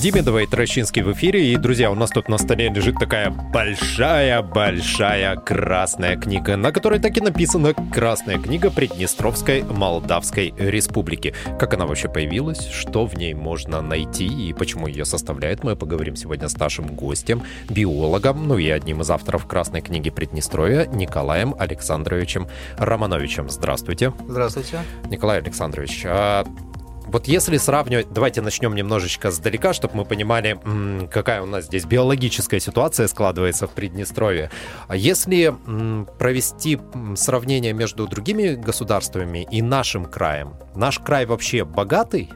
Демидова и Трощинский в эфире. И, друзья, у нас тут на столе лежит такая большая-большая красная книга, на которой так и написано «Красная книга Приднестровской Молдавской Республики». Как она вообще появилась, что в ней можно найти и почему ее составляет, мы поговорим сегодня с нашим гостем, биологом, ну и одним из авторов «Красной книги Приднестровья» Николаем Александровичем Романовичем. Здравствуйте. Здравствуйте. Николай Александрович, а вот если сравнивать, давайте начнем немножечко сдалека, чтобы мы понимали, какая у нас здесь биологическая ситуация складывается в Приднестровье. А если провести сравнение между другими государствами и нашим краем, наш край вообще богатый?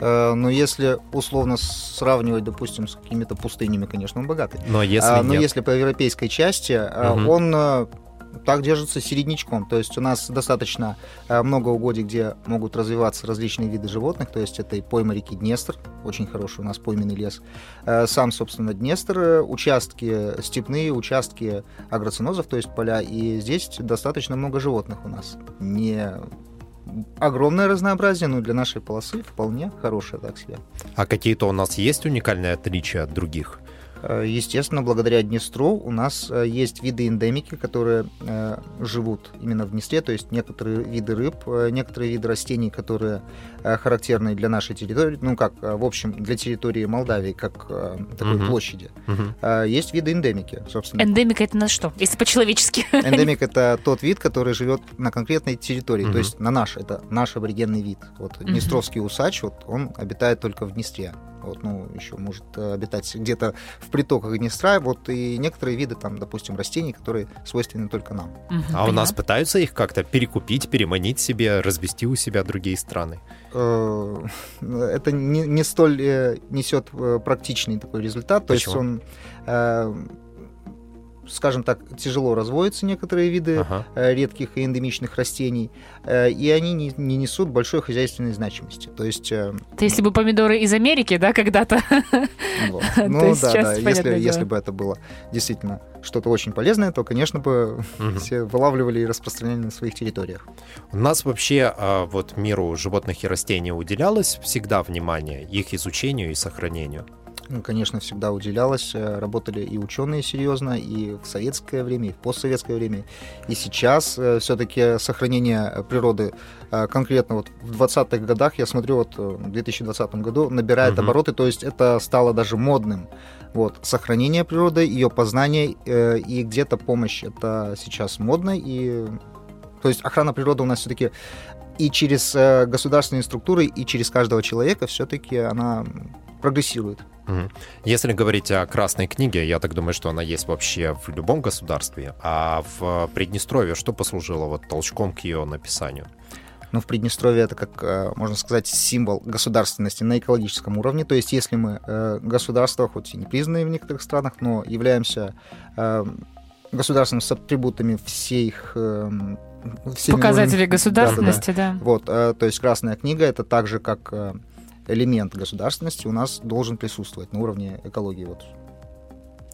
Э, но если условно сравнивать, допустим, с какими-то пустынями, конечно, он богатый. Но если, а, но если по европейской части, угу. он э, так держится середнячком. То есть у нас достаточно э, много угодий, где могут развиваться различные виды животных. То есть это и пойма реки Днестр, очень хороший у нас пойменный лес. Э, сам, собственно, Днестр, э, участки степные, участки агроцинозов, то есть поля. И здесь достаточно много животных у нас. Не огромное разнообразие, но для нашей полосы вполне хорошее, так себе. А какие-то у нас есть уникальные отличия от других? Э, естественно, благодаря Днестру у нас э, есть виды эндемики, которые э, живут именно в Днестре, то есть некоторые виды рыб, некоторые виды растений, которые характерны для нашей территории, ну как, в общем, для территории Молдавии, как такой угу. площади. Угу. Есть виды эндемики, собственно. Эндемика это на что, если по-человечески? Эндемик это тот вид, который живет на конкретной территории, угу. то есть на наш, это наш аборигенный вид. Вот угу. Днестровский усач, вот он обитает только в Днестре вот, ну, еще может э, обитать где-то в притоках Днестра, вот, и некоторые виды, там, допустим, растений, которые свойственны только нам. а у нас пытаются их как-то перекупить, переманить себе, развести у себя другие страны? Э, это не, не столь э, несет практичный такой результат, то Почему? есть он скажем так, тяжело разводятся некоторые виды ага. Э, редких и эндемичных растений, э, и они не, не несут большой хозяйственной значимости. То есть... Это если бы помидоры из Америки, да, когда-то? Вот. Ну да, да, если, если бы это было действительно что-то очень полезное, то, конечно бы, угу. все вылавливали и распространяли на своих территориях. У нас вообще а, вот миру животных и растений уделялось всегда внимание их изучению и сохранению? Ну, конечно, всегда уделялось. Э, работали и ученые серьезно, и в советское время, и в постсоветское время. И сейчас э, все-таки сохранение природы э, конкретно вот в 20-х годах, я смотрю, вот в 2020 году набирает угу. обороты, то есть это стало даже модным. Вот, сохранение природы, ее познание и где-то помощь, это сейчас модно, и то есть охрана природы у нас все-таки и через государственные структуры, и через каждого человека все-таки она прогрессирует. Если говорить о Красной книге, я так думаю, что она есть вообще в любом государстве. А в Приднестровье что послужило вот толчком к ее написанию? Ну, в Приднестровье это, как э, можно сказать, символ государственности на экологическом уровне. То есть, если мы э, государство, хоть и не признанные в некоторых странах, но являемся э, государством с атрибутами всех показателей государственности, да, да, да. Вот, то есть Красная книга это также как элемент государственности у нас должен присутствовать на уровне экологии. Вот.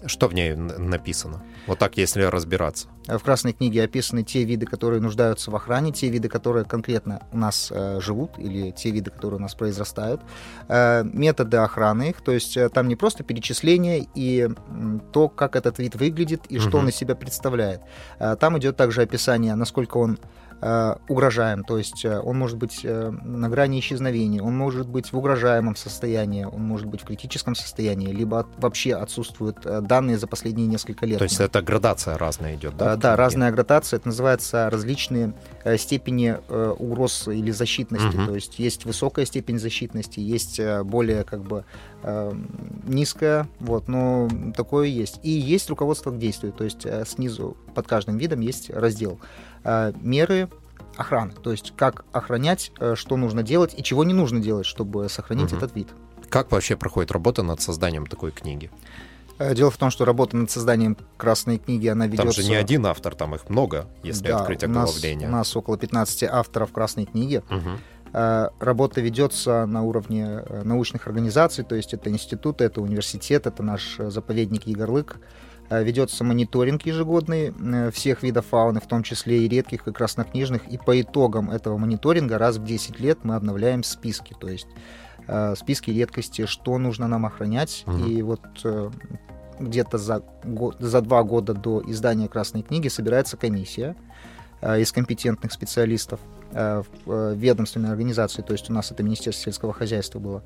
Что в ней написано? Вот так, если разбираться. В Красной книге описаны те виды, которые нуждаются в охране, те виды, которые конкретно у нас э, живут, или те виды, которые у нас произрастают, э, методы охраны их, то есть э, там не просто перечисление и э, то, как этот вид выглядит и угу. что он из себя представляет. Э, там идет также описание, насколько он Э, угрожаем, то есть э, он может быть э, на грани исчезновения, он может быть в угрожаемом состоянии, он может быть в критическом состоянии, либо вообще отсутствуют данные за последние несколько лет. То есть это градация разная идет, да? Да, разная градация, это называется различные степени угроз или защитности, угу. то есть есть высокая степень защитности, есть более как бы низкая, вот, но такое есть. И есть руководство к действию, то есть снизу под каждым видом есть раздел. Э, меры охраны, то есть как охранять, э, что нужно делать и чего не нужно делать, чтобы сохранить угу. этот вид. Как вообще проходит работа над созданием такой книги? Э, дело в том, что работа над созданием Красной книги, она ведется... Там же не один автор, там их много, если да, открыть оглавление. У нас, у нас около 15 авторов Красной книги. Угу. Работа ведется на уровне научных организаций, то есть это институты, это университет, это наш заповедник Егорлык. Ведется мониторинг ежегодный всех видов фауны, в том числе и редких, и краснокнижных. И по итогам этого мониторинга раз в 10 лет мы обновляем списки. То есть списки редкости, что нужно нам охранять. Угу. И вот где-то за, год, за два года до издания Красной книги собирается комиссия э, из компетентных специалистов э, в э, ведомственной организации, то есть у нас это Министерство сельского хозяйства было,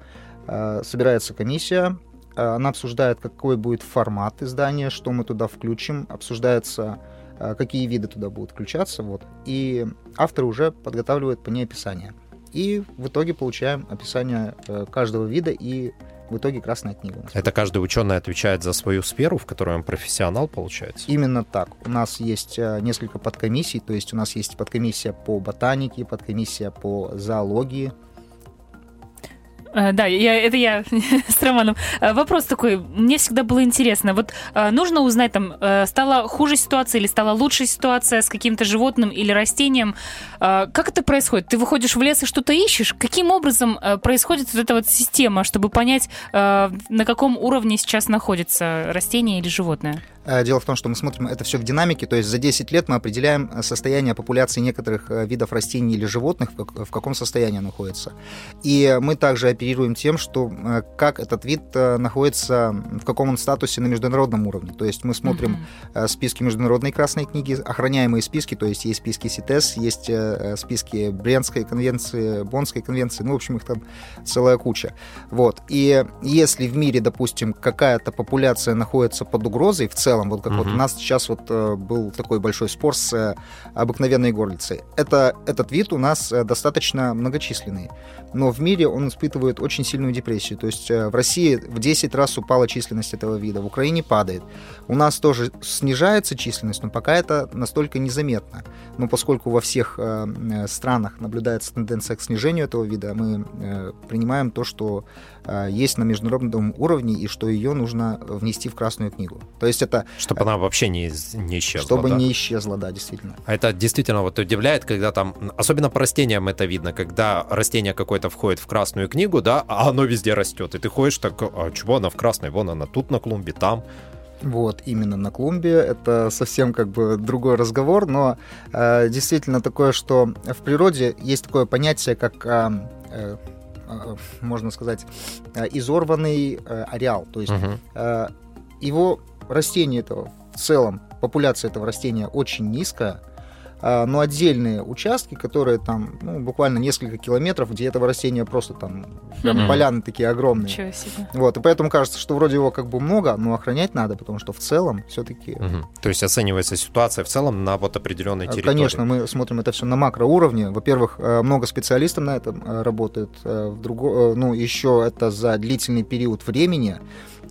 собирается комиссия, она обсуждает, какой будет формат издания, что мы туда включим, обсуждается, какие виды туда будут включаться, вот, и авторы уже подготавливают по ней описание. И в итоге получаем описание каждого вида и в итоге Красная книга. Это каждый ученый отвечает за свою сферу, в которой он профессионал, получается? Именно так. У нас есть э, несколько подкомиссий, то есть у нас есть подкомиссия по ботанике, подкомиссия по зоологии, Э, да, я, это я с Романом. Э, вопрос такой, мне всегда было интересно. Вот э, нужно узнать, там, стала хуже ситуация или стала лучше ситуация с каким-то животным или растением. Как это происходит? Ты выходишь в лес и что-то ищешь? Каким образом происходит вот эта вот система, чтобы понять, на каком уровне сейчас находится растение или животное? Э, дело в том, что мы смотрим это все в динамике, то есть за 10 лет мы определяем э, состояние популяции некоторых э, видов растений или животных, в каком состоянии находится. И мы также оперируем тем, что как этот вид находится, в каком он статусе на международном уровне. То есть мы смотрим uh-huh. списки международной красной книги, охраняемые списки, то есть есть списки СИТЕС, есть списки Брянской конвенции, Боннской конвенции, ну, в общем, их там целая куча. Вот. И если в мире, допустим, какая-то популяция находится под угрозой в целом, целом, вот как угу. вот у нас сейчас вот э, был такой большой спор с э, обыкновенной горлицей. Это, этот вид у нас э, достаточно многочисленный, но в мире он испытывает очень сильную депрессию. То есть в России в 10 раз упала численность этого вида, в Украине падает. У нас тоже снижается численность, но пока это настолько незаметно. Но поскольку во всех странах наблюдается тенденция к снижению этого вида, мы принимаем то, что есть на международном уровне и что ее нужно внести в Красную книгу. То есть это чтобы она вообще не, не исчезла. Чтобы да? не исчезла, да, действительно. А это действительно вот удивляет, когда там, особенно по растениям это видно, когда растение какое-то входит в красную книгу, да, а оно везде растет. И ты ходишь так, а чего она в красной? Вон она тут на клумбе, там. Вот, именно на клумбе. Это совсем как бы другой разговор, но э, действительно такое, что в природе есть такое понятие, как э, э, можно сказать, э, изорванный э, ареал. То есть угу. э, его растение этого в целом, популяция этого растения очень низкая, но отдельные участки, которые там ну, буквально несколько километров, где этого растения просто там прям mm-hmm. поляны такие огромные. Ничего себе. Вот, и поэтому кажется, что вроде его как бы много, но охранять надо, потому что в целом все-таки... Mm-hmm. То есть оценивается ситуация в целом на вот определенной а, территории? Конечно, мы смотрим это все на макроуровне. Во-первых, э, много специалистов на этом э, работает. Э, в друго... Ну, еще это за длительный период времени.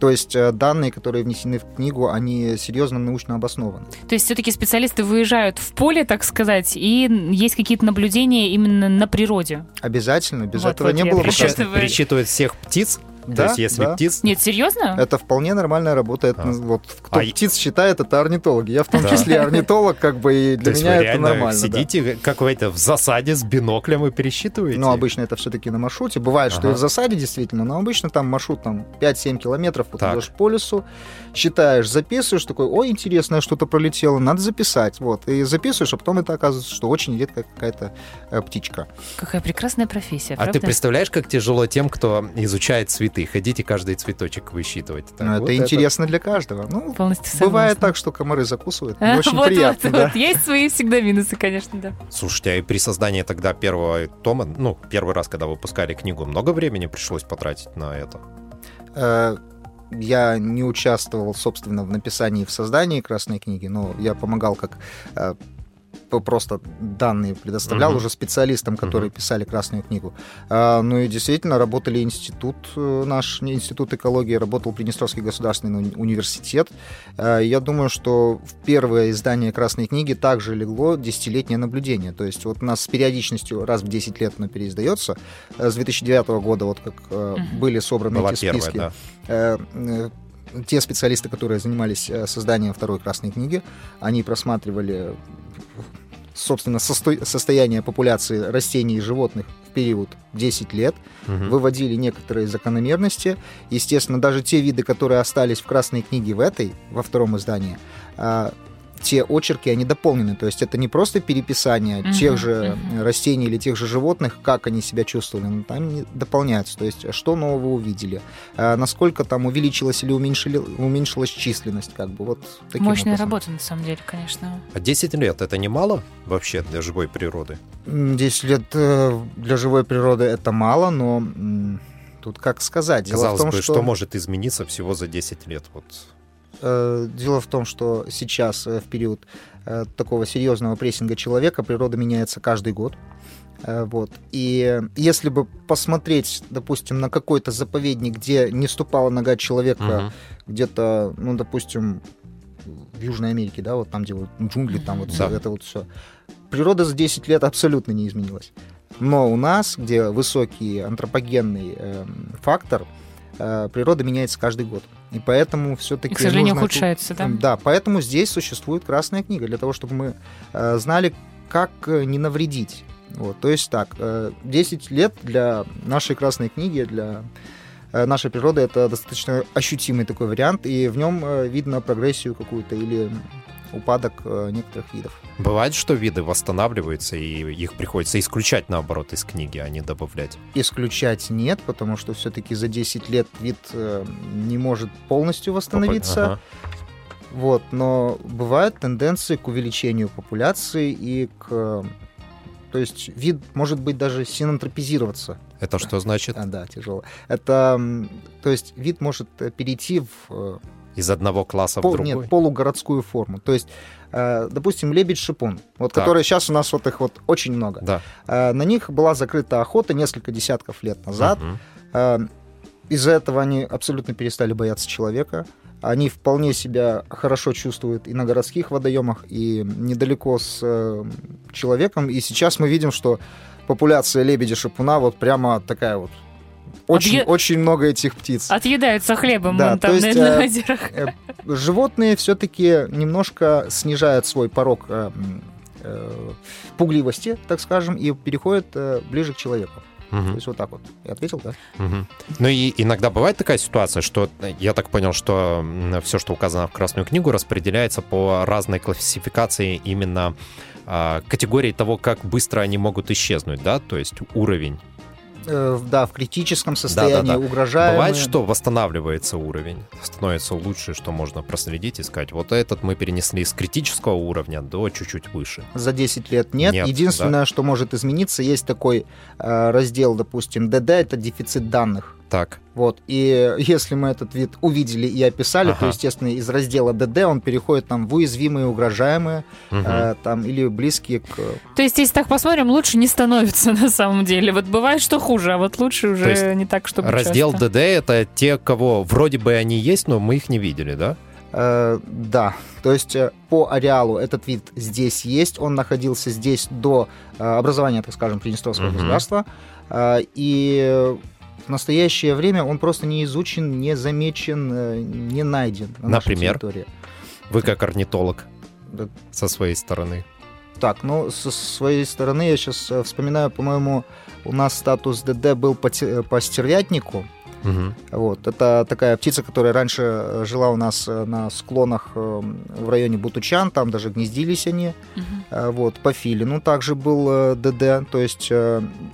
То есть э, данные, которые внесены в книгу, они серьезно научно обоснованы. То есть все-таки специалисты выезжают в поле, так сказать, и есть какие-то наблюдения именно на природе? Обязательно, без вот, этого вот не было бы. Пересчитывают всех птиц да, То есть, если да. птиц... Нет, серьезно? Это вполне нормальная работа. Это, а. вот, кто а птиц считает, это орнитологи. Я в том да. числе орнитолог, как бы, и для То меня это нормально. сидите да. как в, в засаде с биноклем и пересчитываете? Ну, обычно это все-таки на маршруте. Бывает, ага. что и в засаде действительно, но обычно там маршрут там 5-7 километров, вот идешь по лесу, считаешь, записываешь, такой, ой, интересное что-то пролетело, надо записать. Вот, и записываешь, а потом это оказывается, что очень редкая какая-то э, птичка. Какая прекрасная профессия, А ты представляешь, как тяжело тем, кто изучает цветы? Ходите каждый цветочек высчитывать. Так, ну, вот это, это интересно для каждого. Ну, Полностью бывает так, что комары закусывают. А, очень вот, приятно, вот, да. вот. Есть свои всегда минусы, конечно, да. Слушайте, а и при создании тогда первого тома, ну, первый раз, когда выпускали книгу, много времени пришлось потратить на это? Э, я не участвовал, собственно, в написании и в создании Красной книги, но я помогал как э, просто данные предоставлял uh-huh. уже специалистам, которые uh-huh. писали Красную книгу. А, ну и действительно работали институт э, наш, институт экологии, работал Приднестровский государственный университет. А, я думаю, что в первое издание Красной книги также легло десятилетнее наблюдение. То есть вот у нас с периодичностью раз в 10 лет оно переиздается. Э, с 2009 года вот как uh-huh. были собраны Была эти первая, списки. Да те специалисты, которые занимались созданием второй красной книги, они просматривали собственно, состо- состояние популяции растений и животных в период 10 лет, Мгм. выводили некоторые закономерности. Естественно, даже те виды, которые остались в Красной книге в этой, во втором издании, а, те очерки, они дополнены. То есть это не просто переписание Мгм, тех же мгм. растений или тех же животных, как они себя чувствовали, но там они дополняются. То есть что нового увидели, а, насколько там увеличилась или уменьшили, уменьшилась численность, как бы вот таким Мощная образом. работа, на самом деле, конечно. А 10 лет это немало вообще для живой природы? М, 10 лет э, для живой природы это мало, но тут как сказать. Дело Казалось в том, бы, что... что может измениться всего за 10 лет? Вот. Э, Дело в том, что сейчас, э, в период э, такого серьезного прессинга человека, природа меняется каждый год. Э, Вот. И если бы посмотреть, допустим, на какой-то заповедник, где не ступала нога человека, Мгм. где-то, ну, допустим, в Южной Америке, да, вот там, где вот джунгли, там вот Да. это вот все. Природа за 10 лет абсолютно не изменилась. Но у нас, где высокий антропогенный эм, фактор, э, природа меняется каждый год. И поэтому все-таки... К сожалению, ухудшается, да? Да, поэтому здесь существует красная книга, для того, чтобы мы э, знали, как э, не навредить. Вот, то есть так, э, 10 лет для нашей красной книги, для э, нашей природы это достаточно ощутимый такой вариант, и в нем э, видно прогрессию какую-то или упадок э, некоторых видов. Бывает, что виды восстанавливаются, и их приходится исключать, наоборот, из книги, а не добавлять. Исключать нет, потому что все-таки за 10 лет вид э, не может полностью восстановиться. Ага. Вот, но бывают тенденции к увеличению популяции и к... То есть вид может быть даже синантропизироваться. Это что значит? А, да, тяжело. Это, то есть вид может перейти в э, Из одного класса в пол- другой? нет, полугородскую форму. То есть, э, допустим, лебедь-шипун, вот, Так. которые сейчас у нас вот их вот очень много. Да. Э, На них была закрыта охота несколько десятков лет назад. Мгм. Э, Из-за этого они абсолютно перестали бояться человека. Они вполне себя хорошо чувствуют и на городских водоемах, и недалеко с э, человеком. И сейчас мы видим, что популяция лебедя-шипуна вот прямо такая вот. Очень, Объе- очень много этих птиц. Отъедаются хлебом Да, вон то есть, на, на э, озерах. Э, Животные все-таки немножко снижают свой порог э, э, пугливости, так скажем, и переходят э, ближе к человеку. То Мгм. есть вот так вот. Я ответил, да? Мгм. Ну и иногда бывает такая ситуация, что э, я так понял, что все, что указано в Красную книгу, распределяется по разной классификации именно а, категории того, как быстро они могут исчезнуть, да, то есть уровень. Э, да, в критическом состоянии, Да-да-да. угрожаемые. Бывает, что восстанавливается уровень, становится лучше, что можно проследить и сказать, вот этот мы перенесли с критического уровня до чуть-чуть выше. За 10 лет нет. Нет, Единственное, что может измениться, есть такой э, раздел, допустим, ДД, это дефицит данных. Так, Вот. И если мы этот вид увидели и описали, то, Ага. естественно, из раздела ДД он переходит там в уязвимые, угрожаемые, мгм. э, там, или близкие к... То есть, если так посмотрим, лучше не становится на самом деле. Вот бывает, что хуже, а вот лучше уже То есть не так, чтобы раздел часто. ДД это те, кого вроде бы они есть, но мы их не видели, да? Э, да, то есть э, по ареалу этот вид здесь есть, он находился здесь до э, образования, так скажем, Приднестровского Мгм. государства, э, и в настоящее время он просто не изучен, не замечен, э, не найден на Например? территории. Вы как орнитолог Да, со своей стороны. Так, ну, со своей стороны я сейчас вспоминаю, по-моему, у нас статус ДД был по, те- по стервятнику, Мгм. Вот. Это такая птица, которая раньше э, жила у нас э, на склонах э, в районе Бутучан, там даже гнездились они. Э, Вот. По филину также был ДД, то есть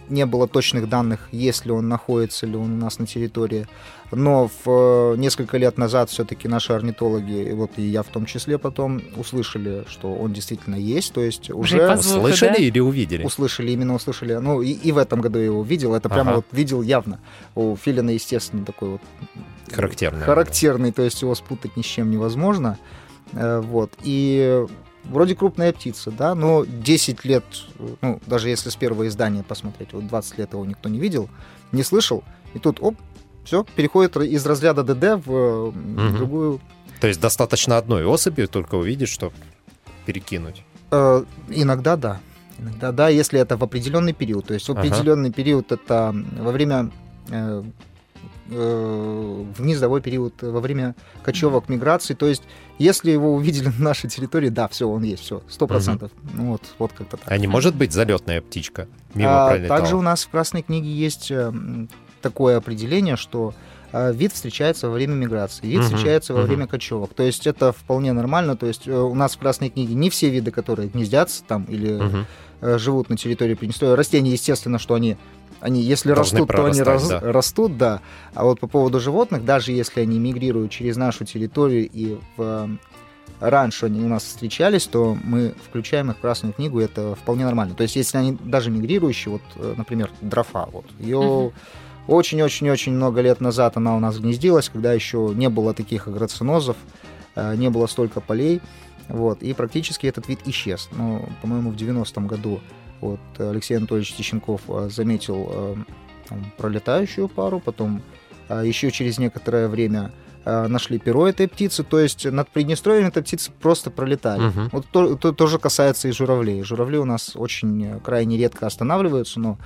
не было точных данных, есть ли он, находится ли он у нас на территории. Но в, э, несколько лет назад все-таки наши орнитологи, и вот и я в том числе потом, услышали, что он действительно есть, то есть Уже уже... по звуку, Услышали да? или увидели? Услышали, именно услышали. Ну, и, и в этом году я его видел. Это прямо Ага. вот видел явно. У Филина, естественно, такой вот Характерный. характерный, то есть его спутать ни с чем невозможно. Э, Вот. И вроде крупная птица, да, но 10 лет, ну, даже если с первого издания посмотреть, вот 20 лет его никто не видел, не слышал, и тут, оп, все, переходит из разряда ДД в Мгм. другую. То есть достаточно одной особи только увидеть, чтобы перекинуть. Э, Иногда да. Иногда да, если это в определенный период. То есть в Ага. определенный период это во время э, э, в низовой период во время кочевок миграции. То есть, если его увидели на нашей территории, да, все, он есть, все, сто процентов. Ну вот, вот как-то так. А не может быть залетная птичка мимо А, пролетала? также у нас в Красной книге есть э, такое определение, что э, вид встречается во время миграции, вид Мгм, встречается во мгм. время кочевок. То есть это вполне нормально. То есть э, у нас в Красной книге не все виды, которые гнездятся там или э, живут на территории Приднестровья. Растения, естественно, что они, они если Должны растут, то они раз- да. растут, да. А вот по поводу животных, даже если они мигрируют через нашу территорию и в, раньше они у нас встречались, то мы включаем их в Красную книгу, и это вполне нормально. То есть если они даже мигрирующие, вот, например, дрофа, вот, ее Мгм. Очень-очень-очень много лет назад она у нас гнездилась, когда еще не было таких агроцинозов, э, не было столько полей, вот, и практически этот вид исчез. Но, по-моему, в 90-м году вот Алексей Анатольевич Тищенков э, заметил э, там, пролетающую пару, потом еще через некоторое время нашли перо этой птицы, то есть над Приднестровьем эта птица просто пролетали. Мгм. Вот то, то- тоже касается и журавлей. Журавли у нас очень крайне редко останавливаются, но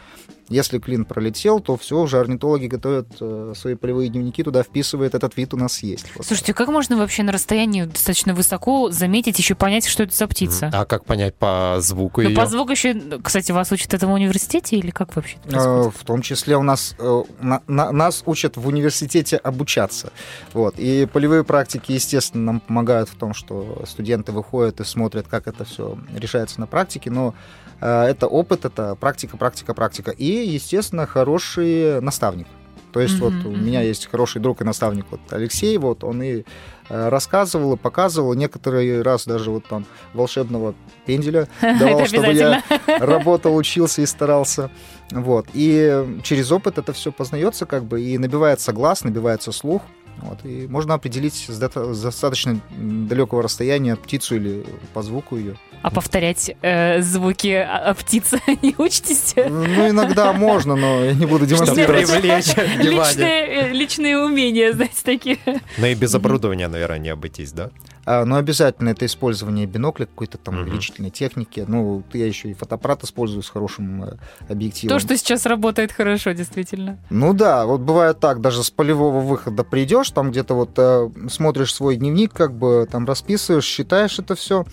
если клин пролетел, то все, уже орнитологи готовят э, свои полевые дневники, туда вписывает этот вид у нас есть. Вот. Слушайте, как можно вообще на расстоянии достаточно высоко заметить, еще понять, что это за птица? А как понять по звуку Ну, ее? по звуку еще, кстати, вас учат этому университете или как вообще это Э, происходит? В том числе у нас э, на- на- нас учат в университете обучаться. Вот. И полевые практики, естественно, нам помогают в том, что студенты выходят и смотрят, как это все решается на практике. Но это опыт, это практика, практика, практика. И, естественно, хороший наставник. То есть Мгм, вот у меня есть хороший друг и наставник, вот Алексей, вот он и э, рассказывал и показывал, некоторый раз даже вот там волшебного пенделя давал, чтобы я работал, учился и старался. Вот. И через опыт это все познается, как бы, и набивается глаз, набивается слух. Вот, и можно определить с достаточно далекого расстояния птицу или по звуку ее. А повторять э, звуки а, а птицы не учитесь? Ну, иногда можно, но я не буду демонстрировать. Личные, э, личные умения, знаете, такие. Но и без оборудования, наверное, не обойтись, да? А, но обязательно это использование бинокля, какой-то там Мгм. увеличительной техники. Ну, я еще и фотоаппарат использую с хорошим э, объективом. То, что сейчас работает хорошо, действительно. Ну да, вот бывает так, даже с полевого выхода придешь, там где-то вот э, смотришь свой дневник, как бы там расписываешь, считаешь это все.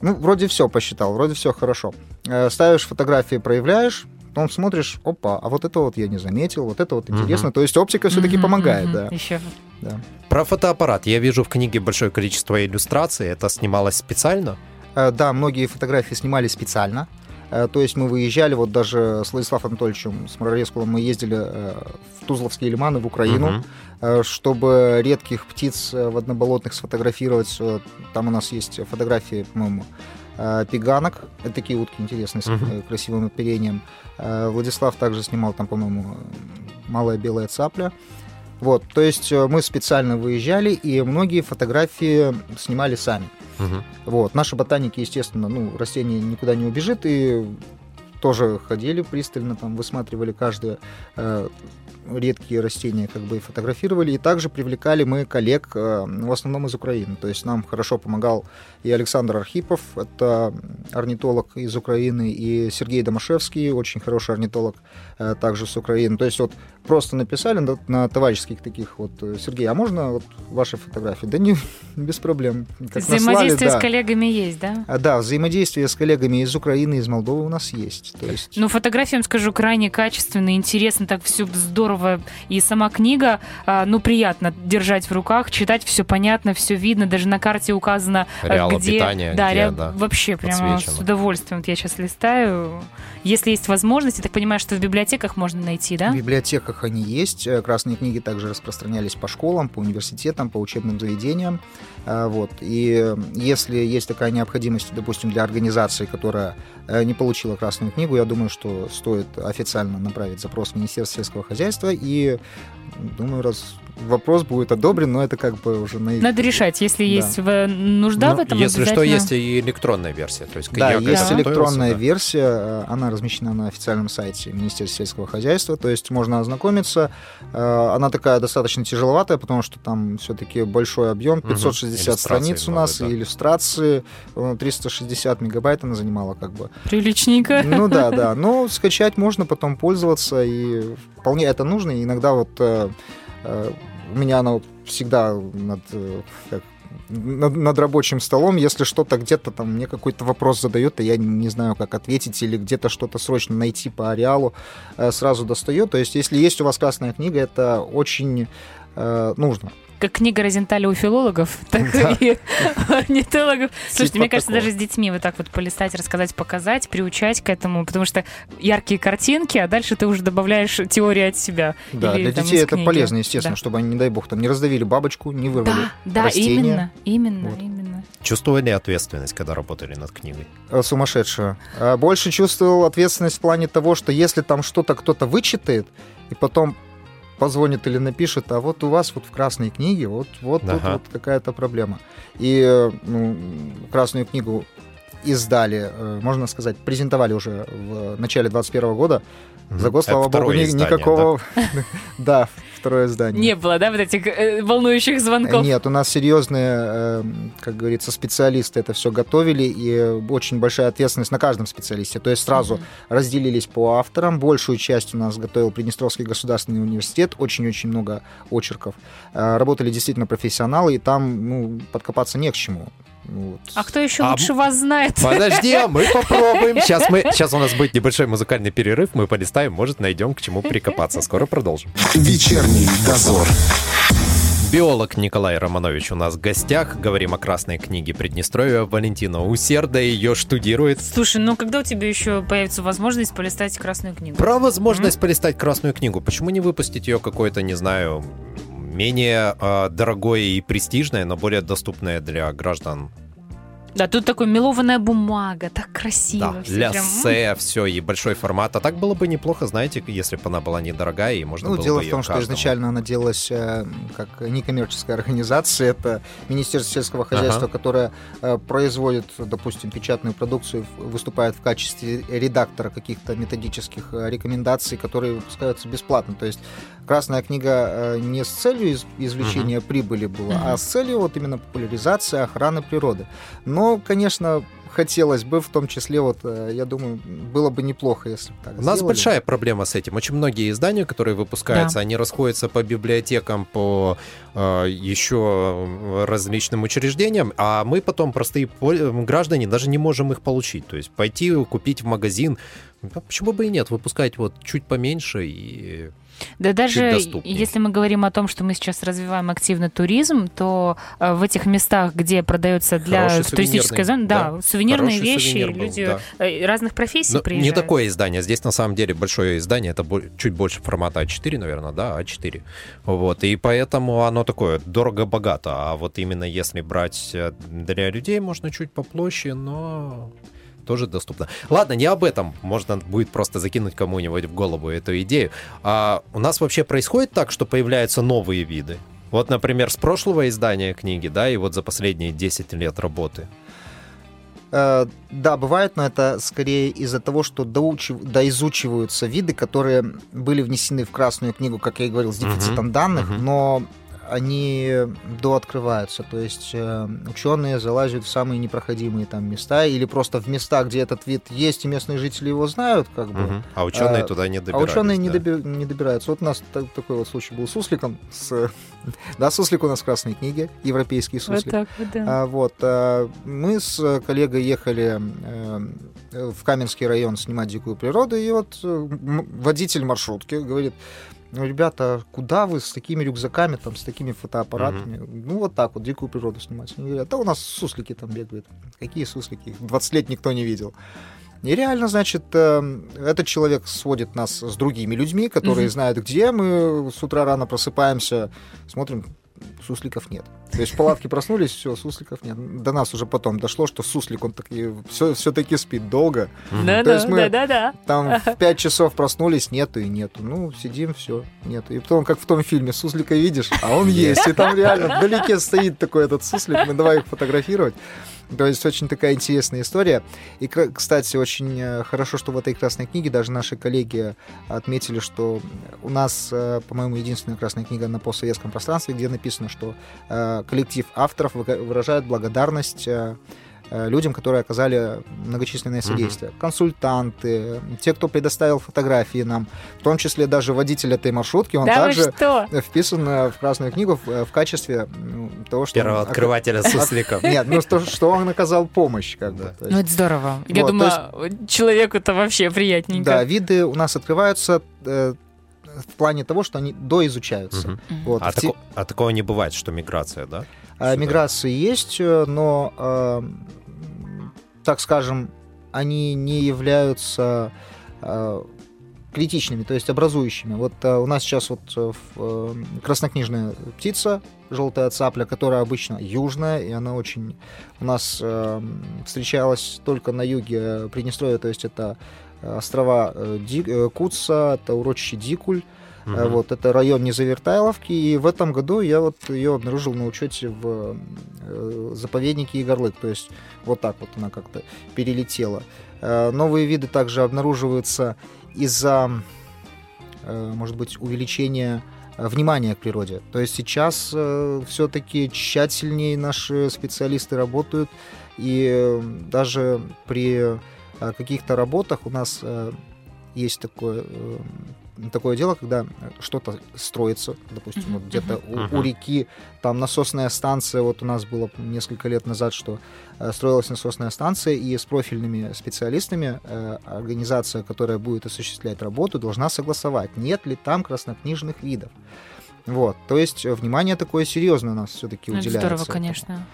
Ну, вроде все посчитал, вроде все хорошо. Э, ставишь фотографии, проявляешь, потом смотришь, опа, а вот это вот я не заметил, вот это вот интересно. То есть оптика все-таки Мгм, помогает, мгм. да. Еще. да. Про фотоаппарат. Я вижу в книге большое количество иллюстраций. Это снималось специально? Э, Да, многие фотографии снимали специально. Э, То есть мы выезжали, вот даже с Владиславом Анатольевичем, с Мурарескулом мы ездили э, в Тузловские лиманы, в Украину, э, чтобы редких птиц э, в одноболотных сфотографировать. Там у нас есть фотографии, по-моему, пиганок. Это такие утки интересные, с э, красивым оперением. Владислав также снимал там, по-моему, «Малая белая цапля». Вот, то есть мы специально выезжали, и многие фотографии снимали сами. Мгм. Вот. Наши ботаники, естественно, ну, растение никуда не убежит, и тоже ходили пристально, там, высматривали каждое э, редкие растения, как бы и фотографировали, и также привлекали мы коллег, э, в основном из Украины. То есть нам хорошо помогал и Александр Архипов, это орнитолог из Украины, и Сергей Домашевский, очень хороший орнитолог, э, также с Украины. То есть вот просто написали на, на товарищеских таких вот, э, Сергей, а можно вот ваши фотографии? Да не, без проблем. Как наслали, Взаимодействие да. с коллегами есть, да? А, Да, взаимодействие с коллегами из Украины, из Молдовы у нас есть. То есть... Ну, фотографиям, скажу, крайне качественно, интересно, так все здорово. И сама книга, а, ну, приятно держать в руках, читать, все понятно, все видно, даже на карте указано, а, Реалы где... питания, да, где, ре- да, вообще прямо с удовольствием. Вот я сейчас листаю. Если есть возможность, я так понимаю, что в библиотеках можно найти, да? В библиотеках они есть. Э, Красные книги также распространялись по школам, по университетам, по учебным заведениям. А, Вот. И э, если есть такая необходимость, допустим, для организации, которая э, не получила Красную книгу, я думаю, что стоит официально направить запрос в Министерство сельского хозяйства. И думаю, раз вопрос будет одобрен, но это как бы уже на их... Надо решать, если Да. есть в- нужда в Ну, этом. Если что, есть и электронная версия. То есть Да, есть когда электронная да. версия, э, она размещена на официальном сайте Министерства сельского хозяйства, то есть можно ознакомиться. Э, Она такая достаточно тяжеловатая, потому что там все-таки большой объем, Мгм. 560 Иллюстраций страниц у нас, много, да. и иллюстрации, э, 360 мегабайт она занимала как бы. Приличненько. Ну да, да, но скачать можно, потом пользоваться, и вполне это нужно, и иногда вот э, у меня она вот всегда над, э, как, над, над рабочим столом, если что-то где-то там мне какой-то вопрос задает, и я не знаю, как ответить, или где-то что-то срочно найти по ареалу, э, сразу достаю. То есть, если есть у вас красная книга, это очень э, нужно. Как книга Розенталя у филологов, так Да. и орнитологов. Слушайте, Типа мне кажется, такого. даже с детьми вот так вот полистать, рассказать, показать, приучать к этому, потому что яркие картинки, а дальше ты уже добавляешь теорию от себя. Да, Или для там детей это книги. полезно, естественно, Да. чтобы они, не дай бог, там не раздавили бабочку, не вырвали Да, да, именно, именно, Вот. именно. Чувствовали ответственность, когда работали над книгой? Э, сумасшедшую. А Больше чувствовал ответственность в плане того, что если там что-то кто-то вычитает, и потом позвонит или напишет, а вот у вас вот в красной книге вот, вот тут Ага. вот какая-то проблема. И ну, красную книгу издали, э, можно сказать, презентовали уже в начале 2021 года. За год, Это слава богу, второе ни- издание, никакого... Да, второе издание. Не было, да, вот этих э, волнующих звонков? Нет, у нас серьезные, э, как говорится, специалисты это все готовили, и очень большая ответственность на каждом специалисте. То есть сразу разделились по авторам. Большую часть у нас готовил Приднестровский государственный университет, очень-очень много очерков. Э, Работали действительно профессионалы, и там ну, подкопаться не к чему. Вот. А кто еще А лучше вас знает? Подожди, а мы попробуем. Сейчас, мы, сейчас у нас будет небольшой музыкальный перерыв, мы полистаем, может, найдем к чему прикопаться. Скоро продолжим. Вечерний дозор. Биолог Николай Романович у нас в гостях. Говорим о красной книге Приднестровья. Валентина усердно ее штудирует. Слушай, ну когда у тебя еще появится возможность полистать красную книгу? Про возможность полистать красную книгу. Почему не выпустить ее какое-то, не знаю, менее э, дорогое и престижное, но более доступное для граждан? Да, тут такой мелованная бумага, так красиво. Да, всё для прям, все и большой формат. А так было бы неплохо, знаете, если бы она была недорогая и можно Ну, было дело бы в том, что изначально она делалась э, как некоммерческая организация. Это Министерство сельского хозяйства, Ага. которое э, производит, допустим, печатную продукцию, выступает в качестве редактора каких-то методических э, рекомендаций, которые выпускаются бесплатно. То есть Красная книга э, не с целью из- извлечения прибыли была, Мгм. а с целью вот именно популяризации, охраны природы. Но, конечно, хотелось бы, в том числе, вот, э, я думаю, было бы неплохо, если бы так У нас сделали. большая проблема с этим. Очень многие издания, которые выпускаются, они расходятся по библиотекам, по э, еще различным учреждениям, а мы потом, простые пол- граждане, даже не можем их получить. То есть пойти купить в магазин, а почему бы и нет, выпускать вот чуть поменьше и... Да даже если мы говорим о том, что мы сейчас развиваем активно туризм, то э, в этих местах, где продается для туристической зоны, да, да. сувенирные вещи, сувенир был, люди да. э, разных профессий не приезжают. такое издание. Здесь на самом деле большое издание, это чуть больше формата А4, наверное, да, А4. Вот, и поэтому оно такое дорого-богато. А вот именно если брать э, для людей, можно чуть попроще, но тоже доступно. Ладно, не об этом. Можно будет просто закинуть кому-нибудь в голову эту идею. А у нас вообще происходит так, что появляются новые виды? Вот, например, с прошлого издания книги, да, и вот за последние 10 лет работы. Э, Да, бывает, но это скорее из-за того, что доучив... доизучиваются виды, которые были внесены в Красную книгу, как я и говорил, с дефицитом данных, мгм. но они дооткрываются. То есть э, ученые залазят в самые непроходимые там места или просто в места, где этот вид есть, и местные жители его знают, как бы. Мгм. А ученые А- туда не А добирались. ученые не, да. доби- не добираются. Вот у нас та- такой вот случай был с сусликом. С... Да, суслик у нас в Красной книге, европейский Вот суслик. так вот, да. А, вот, а, мы с коллегой ехали э, в Каменский район снимать дикую природу, и вот э, м- водитель маршрутки говорит, ну, ребята, куда вы с такими рюкзаками, там, с такими фотоаппаратами? Ну, вот так вот, дикую природу снимать. Они говорят, да у нас суслики там бегают. Какие суслики? Их 20 лет никто не видел. И реально, значит, э, этот человек сводит нас с другими людьми, которые Мгм. знают, где мы с утра рано просыпаемся, смотрим, сусликов нет. То есть в палатке проснулись, все, сусликов нет. До нас уже потом дошло, что суслик, он таки, все, все-таки спит долго. Да, то есть мы- да, да, да. Там в 5 часов проснулись, нету и нету. Ну, сидим, все, нету. И потом, как в том фильме, суслика видишь, а он есть. И там реально вдалеке стоит такой этот суслик, мы давай их фотографировать. То есть очень такая интересная история. И, кстати, очень э, хорошо, что в этой красной книге даже наши коллеги отметили, что у нас, э, по-моему, единственная красная книга на постсоветском пространстве, где написано, что э, коллектив авторов выражает благодарность людям, которые оказали многочисленное содействие. Консультанты, те, кто предоставил фотографии нам, в том числе даже водитель этой маршрутки, он Да также что? вписан э, в Красную книгу в, э, в качестве того, что... Первого он открывателя сусликов. Нет, ну что, что он оказал помощь, как бы. Да. то Ну, есть. это здорово. Я Вот, думаю, человеку-то вообще приятненько. Да, виды у нас открываются э, в плане того, что они доизучаются. Мгм. Вот, А тако- а такого не бывает, что миграция, да? А, Сюда. Миграции есть, э, но, э, так скажем, они не являются э, критичными, то есть образующими. Вот э, у нас сейчас вот э, э, краснокнижная птица, желтая цапля, которая обычно южная, и она очень у нас э, встречалась только на юге Приднестровья, то есть это э, острова Ди- Куца, это урочище Дикуль, Э, Мгм. Вот, это район Незавертайловки, и в этом году я вот ее обнаружил на учете в э, заповеднике Егорлык, то есть вот так вот она как-то перелетела. Э, Новые виды также обнаруживаются из-за, э, может быть, увеличения э, внимания к природе. То есть сейчас все-таки тщательнее наши специалисты работают, и э, даже при э, каких-то работах у нас э, есть такое, э, такое дело, когда что-то строится, допустим, вот где-то у, у реки, там насосная станция, вот у нас было несколько лет назад, что э, строилась насосная станция, и с профильными специалистами э, организация, которая будет осуществлять работу, должна согласовать, нет ли там краснокнижных видов. Вот, то есть э, внимание такое серьезное у нас все-таки Ну, уделяется. здорово, этому. конечно.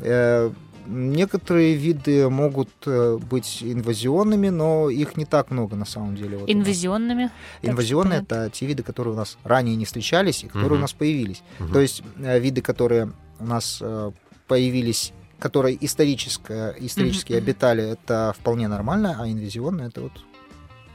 Э, Некоторые виды могут э, быть инвазионными, но их не так много на самом деле. Вот. Инвазионными. Инвазионные это те виды, которые у нас ранее не встречались и которые Мгм. у нас появились. Мгм. То есть э, виды, которые у нас э, появились, которые исторически, исторически мгм. обитали, это вполне нормально, а инвазионные это вот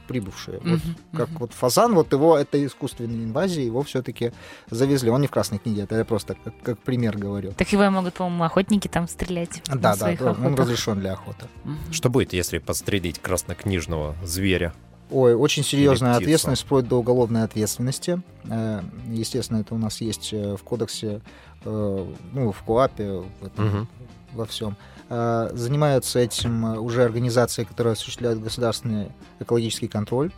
прибывшие. Вот Мгм, как мгм. вот фазан, вот его, это искусственная инвазия, его все-таки завезли. Он не в Красной книге, это я просто как, как пример говорю. Так его могут, по-моему, охотники там стрелять. Да, да, да, он разрешен для охоты. Мгм. Что будет, если подстрелить краснокнижного зверя? Ой, очень серьезная ответственность, вплоть до уголовной ответственности. Э, Естественно, это у нас есть э, в кодексе, э, ну, в КОАПе, в этом, Мгм. во всем. Э, Занимаются этим э, уже организации, которые осуществляют государственный экологический контроль,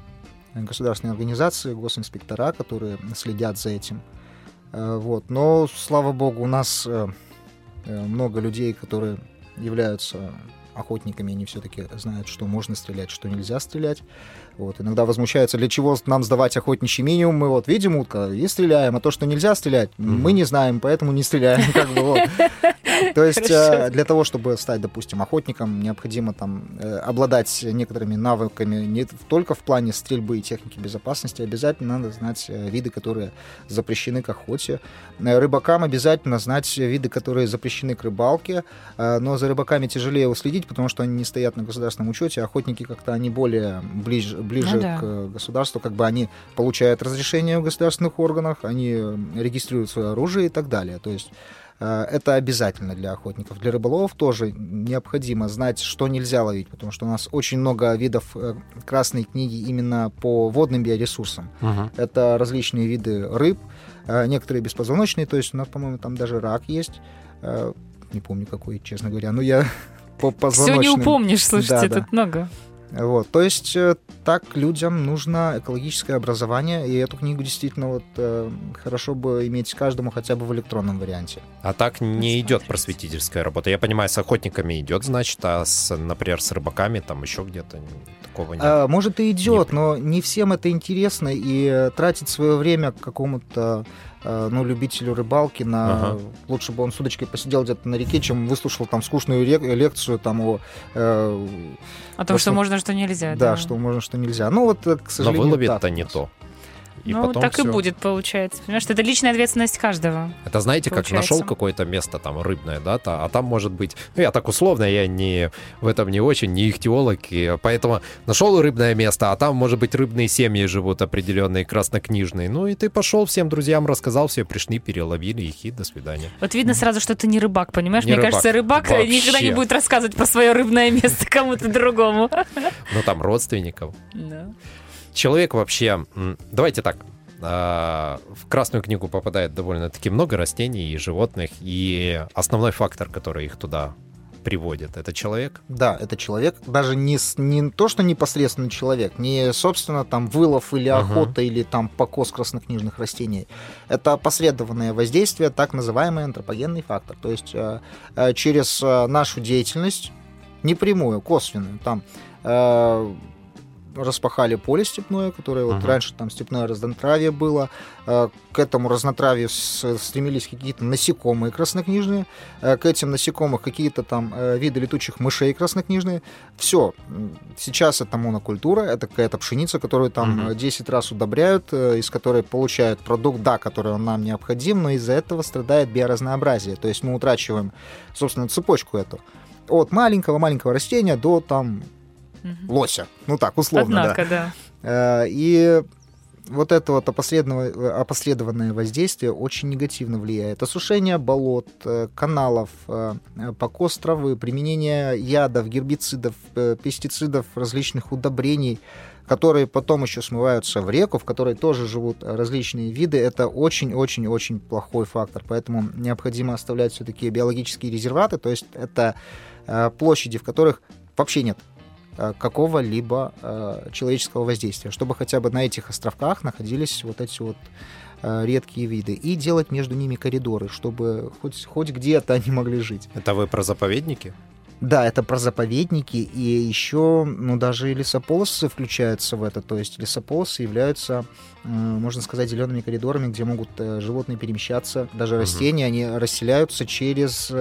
э, государственные организации, госинспектора, которые следят за этим. Вот. Но, слава богу, у нас много людей, которые являются охотниками, они все-таки знают, что можно стрелять, что нельзя стрелять. Вот. Иногда возмущаются, для чего нам сдавать охотничий минимум. Мы вот видим утка и стреляем, а то, что нельзя стрелять, мы не знаем, поэтому не стреляем. Как бы, вот. То есть э, для того, чтобы стать, допустим, охотником, необходимо там э, обладать некоторыми навыками не только в плане стрельбы и техники безопасности, обязательно надо знать э, виды, которые запрещены к охоте. Рыбакам обязательно знать виды, которые запрещены к рыбалке, но за рыбаками тяжелее уследить, потому что они не стоят на государственном учете, охотники как-то они более ближе, ближе Ну да. к государству, как бы они получают разрешение в государственных органах, они регистрируют свое оружие и так далее. То есть это обязательно для охотников. Для рыболовов тоже необходимо знать, что нельзя ловить, потому что у нас очень много видов э, красной книги именно по водным биоресурсам. Мгм. Это различные виды рыб, э, некоторые беспозвоночные, то есть у нас, по-моему, там даже рак есть. Э, Не помню какой, честно говоря, но я по Все позвоночным. не упомнишь, слушайте, Да, да. тут много. Вот, то есть э, так людям нужно экологическое образование, и эту книгу действительно вот э, хорошо бы иметь каждому хотя бы в электронном варианте. А так не Посмотрите. идет просветительская работа. Я понимаю, с охотниками идет, значит, а с, например, с рыбаками там еще где-то такого нет. А, может и идет, Не- но не всем это интересно, и э, тратить свое время к какому-то ну, любителю рыбалки на... Ага. Лучше бы он с удочкой посидел где-то на реке, чем выслушал там скучную рек- лекцию там о... э, О том, что Просто- можно, что нельзя. да, что можно, что нельзя. Ну вот, э, к Но сожалению, выловит-то так у не то. И ну, потом так и всё. будет, получается. Понимаешь, это личная ответственность каждого. Это знаете, как Получается. нашел какое-то место там рыбное, да, а там может быть, ну я так условно, я не в этом не очень, не ихтиолог, и поэтому нашел рыбное место, а там может быть рыбные семьи живут определенные, краснокнижные. Ну и ты пошел всем друзьям рассказал, все пришли, переловили их и до свидания. Вот видно сразу, что ты не рыбак, понимаешь? Не Мне рыбак. кажется, рыбак Вообще. никогда не будет рассказывать про свое рыбное место кому-то другому. Ну там родственников. Да. Человек вообще, давайте так, а, в Красную книгу попадает довольно-таки много растений и животных, и основной фактор, который их туда приводит? Это человек? Да, это человек, даже не, не то, что непосредственно человек, не, собственно, там вылов или охота, uh-huh. или там покос краснокнижных растений. Это опосредованное воздействие, так называемый антропогенный фактор. То есть э, э, через э, нашу деятельность, непрямую, косвенную, там распахали поле степное, которое вот uh-huh. раньше там степное разнотравие было. Э, к этому разнотравию стремились какие-то насекомые краснокнижные, э, к этим насекомым какие-то там э, виды летучих мышей краснокнижные. Все. Сейчас это монокультура, это какая-то пшеница, которую там uh-huh. 10 раз удобряют, из которой получают продукт, да, который нам необходим, но из-за этого страдает биоразнообразие. То есть мы утрачиваем, собственно, цепочку эту от маленького-маленького растения до там угу. лося. Ну так, условно, Однако, да. да. Э, и вот это вот опосредованное воздействие очень негативно влияет. Осушение болот, э, каналов, э, покос травы, применение ядов, гербицидов, пестицидов, различных удобрений, которые потом еще смываются в реку, в которой тоже живут различные виды, это очень-очень-очень плохой фактор. Поэтому необходимо оставлять все-таки биологические резерваты, то есть это площади, в которых вообще нет какого-либо э, человеческого воздействия, чтобы хотя бы на этих островках находились вот эти вот э, редкие виды, и делать между ними коридоры, чтобы хоть, хоть где-то они могли жить. Это вы про заповедники? Да, это про заповедники, и еще, ну, даже и лесополосы включаются в это, то есть лесополосы являются, можно сказать, зелеными коридорами, где могут животные перемещаться, даже угу. растения, они расселяются через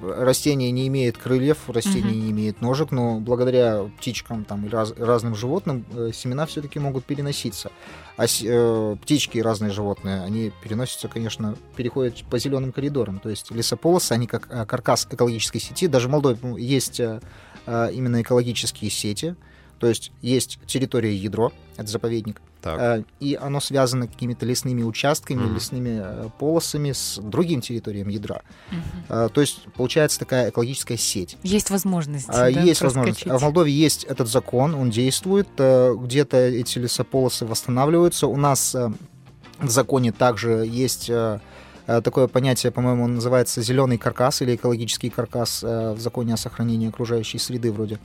растение не имеет крыльев, растение угу. не имеет ножек, но благодаря птичкам там, и раз, разным животным э, семена все-таки могут переноситься. А э, птички и разные животные, они переносятся, конечно, переходят по зеленым коридорам. То есть лесополосы, они как э, каркас экологической сети. Даже в Молдове есть э, э, именно экологические сети. То есть есть территория ядро, это заповедник, так. Э, и оно связано какими-то лесными участками, mm лесными э, полосами с другим территориям ядра. mm То есть получается такая экологическая сеть. Есть возможность. Да, есть возможность. А в Молдове есть этот закон, он действует. Где-то эти лесополосы восстанавливаются. У нас в законе также есть такое понятие, по-моему, называется зеленый каркас или экологический каркас в законе о сохранении окружающей среды вроде.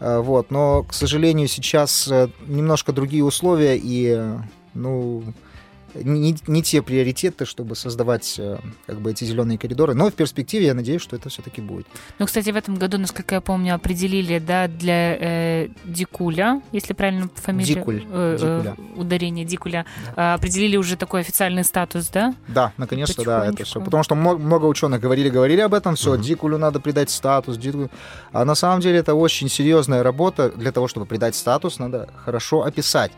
Э, вот, но, к сожалению, сейчас э, немножко другие условия, и, ну, не, не те приоритеты, чтобы создавать э, как бы эти зеленые коридоры. Но в перспективе я надеюсь, что это все-таки будет. Ну, кстати, в этом году, насколько я помню, определили, да, для э, Дикуля, если правильно фамилия, Дикуль, э, Дикуля. Э, ударение Дикуля, да. определили уже такой официальный статус, да? Да, наконец-то, да, это все. Потому что много ученых говорили, говорили об этом, все, угу. Дикулю надо придать статус, Дикулю. А на самом деле это очень серьезная работа. Для того, чтобы придать статус, надо хорошо описать,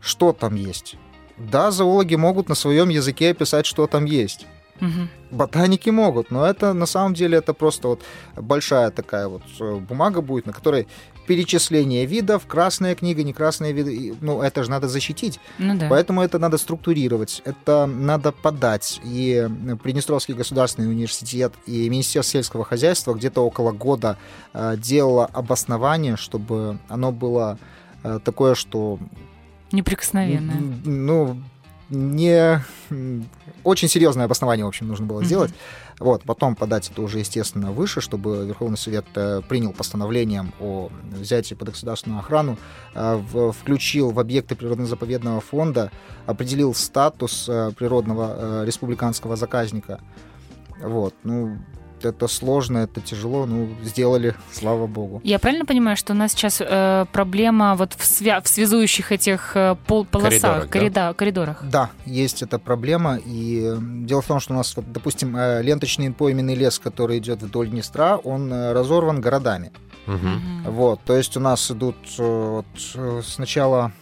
что там есть да, зоологи могут на своем языке описать, что там есть. Угу. Ботаники могут, но это на самом деле это просто вот большая такая вот э, бумага будет, на которой перечисление видов, красная книга, не красная виды, ну это же надо защитить, ну, да. поэтому это надо структурировать, это надо подать. И Приднестровский государственный университет и Министерство сельского хозяйства где-то около года э, делало обоснование, чтобы оно было э, такое, что Неприкосновенное. Ну, не очень серьезное обоснование, в общем, нужно было сделать. Mm-hmm. Вот, потом подать это уже, естественно, выше, чтобы Верховный Совет э, принял постановлением о взятии под государственную охрану, э, включил в объекты природно-заповедного фонда, определил статус э, природного республиканского заказника. Вот, ну, это сложно, это тяжело, ну, сделали, слава богу. Я правильно понимаю, что у нас сейчас э, проблема вот в, свя- в связующих этих э, пол- полосах, коридорах, да? коридорах? Да, есть эта проблема, и дело в том, что у нас, вот, допустим, э, ленточный пойменный лес, который идет вдоль Днестра, он э, разорван городами. Угу. Вот, то есть у нас идут э, вот, сначала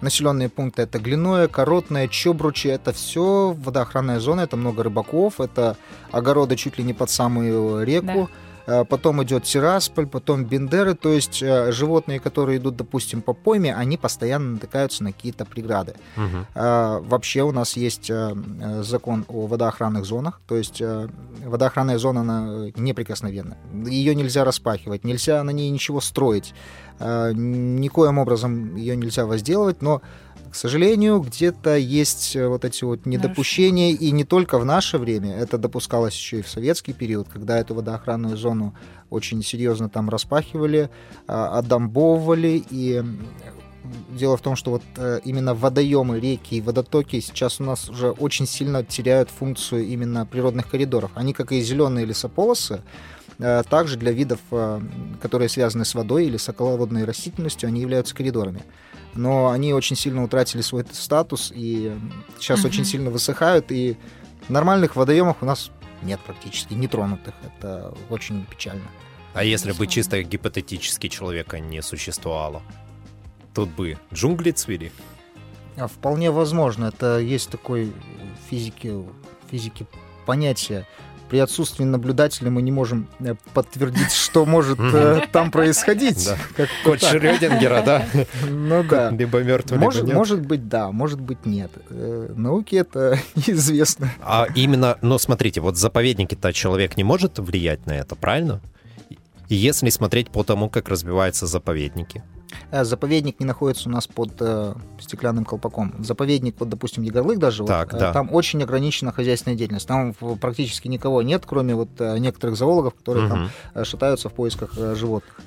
населенные пункты это Глиное, Коротное, Чобручи, это все водоохранная зона, это много рыбаков, это огороды чуть ли не под самую реку. Да. Потом идет Тирасполь, потом Бендеры, то есть э, животные, которые идут, допустим, по пойме, они постоянно натыкаются на какие-то преграды. Угу. Вообще у нас есть э, закон о водоохранных зонах, то есть водоохранная зона, она неприкосновенна. Ее нельзя распахивать, нельзя на ней ничего строить. Э, никоим образом ее нельзя возделывать, но к сожалению, где-то есть э, вот эти вот недопущения, и не только в наше время, это допускалось еще и в советский период, когда эту водоохранную зону очень серьезно там распахивали, а, отдамбовывали, и дело в том, что вот э, именно водоемы, реки и водотоки сейчас у нас уже очень сильно теряют функцию именно природных коридоров. Они, как и зеленые лесополосы, э, также для видов, которые связаны с водой или с околоводной растительностью, они являются коридорами но они очень сильно утратили свой статус и сейчас угу. очень сильно высыхают, и нормальных водоемов у нас нет практически, нетронутых. Это очень печально. А если бы чисто гипотетически человека не существовало, тут бы джунгли цвели? А вполне возможно. Это есть такой физики, физики понятие при отсутствии наблюдателя мы не можем э, подтвердить, что может э, там происходить. Кот Шрёдингера, да? Ну да. Либо мертвый, либо нет. Может быть, да, может быть, нет. Э, науке это известно. А именно, но смотрите, вот заповедники-то человек не может влиять на это, правильно? Если смотреть по тому, как развиваются заповедники. Э, заповедник не находится у нас под э, стеклянным колпаком. Заповедник, вот, допустим, Егорлык даже, так, вот, да. там очень ограничена хозяйственная деятельность. Там практически никого нет, кроме вот э, некоторых зоологов, которые угу. там шатаются в поисках животных.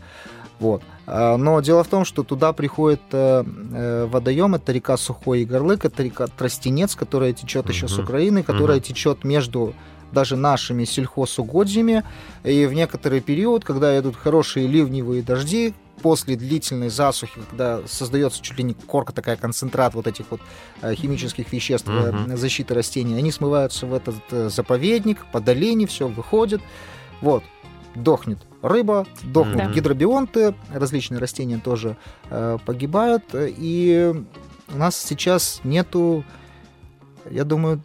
Вот. Но дело в том, что туда приходит водоем, это река Сухой Егорлык, это река Тростенец, которая течет угу. еще с Украины, которая угу. течет между даже нашими сельхозугодьями. И в некоторый период, когда идут хорошие ливневые дожди, после длительной засухи, когда создается чуть ли не корка, такая концентрат вот этих вот э, химических веществ mm-hmm. защиты растений, они смываются в этот э, заповедник, по долине все выходит, вот, дохнет рыба, дохнут mm-hmm. гидробионты, различные растения тоже э, погибают, и у нас сейчас нету, я думаю,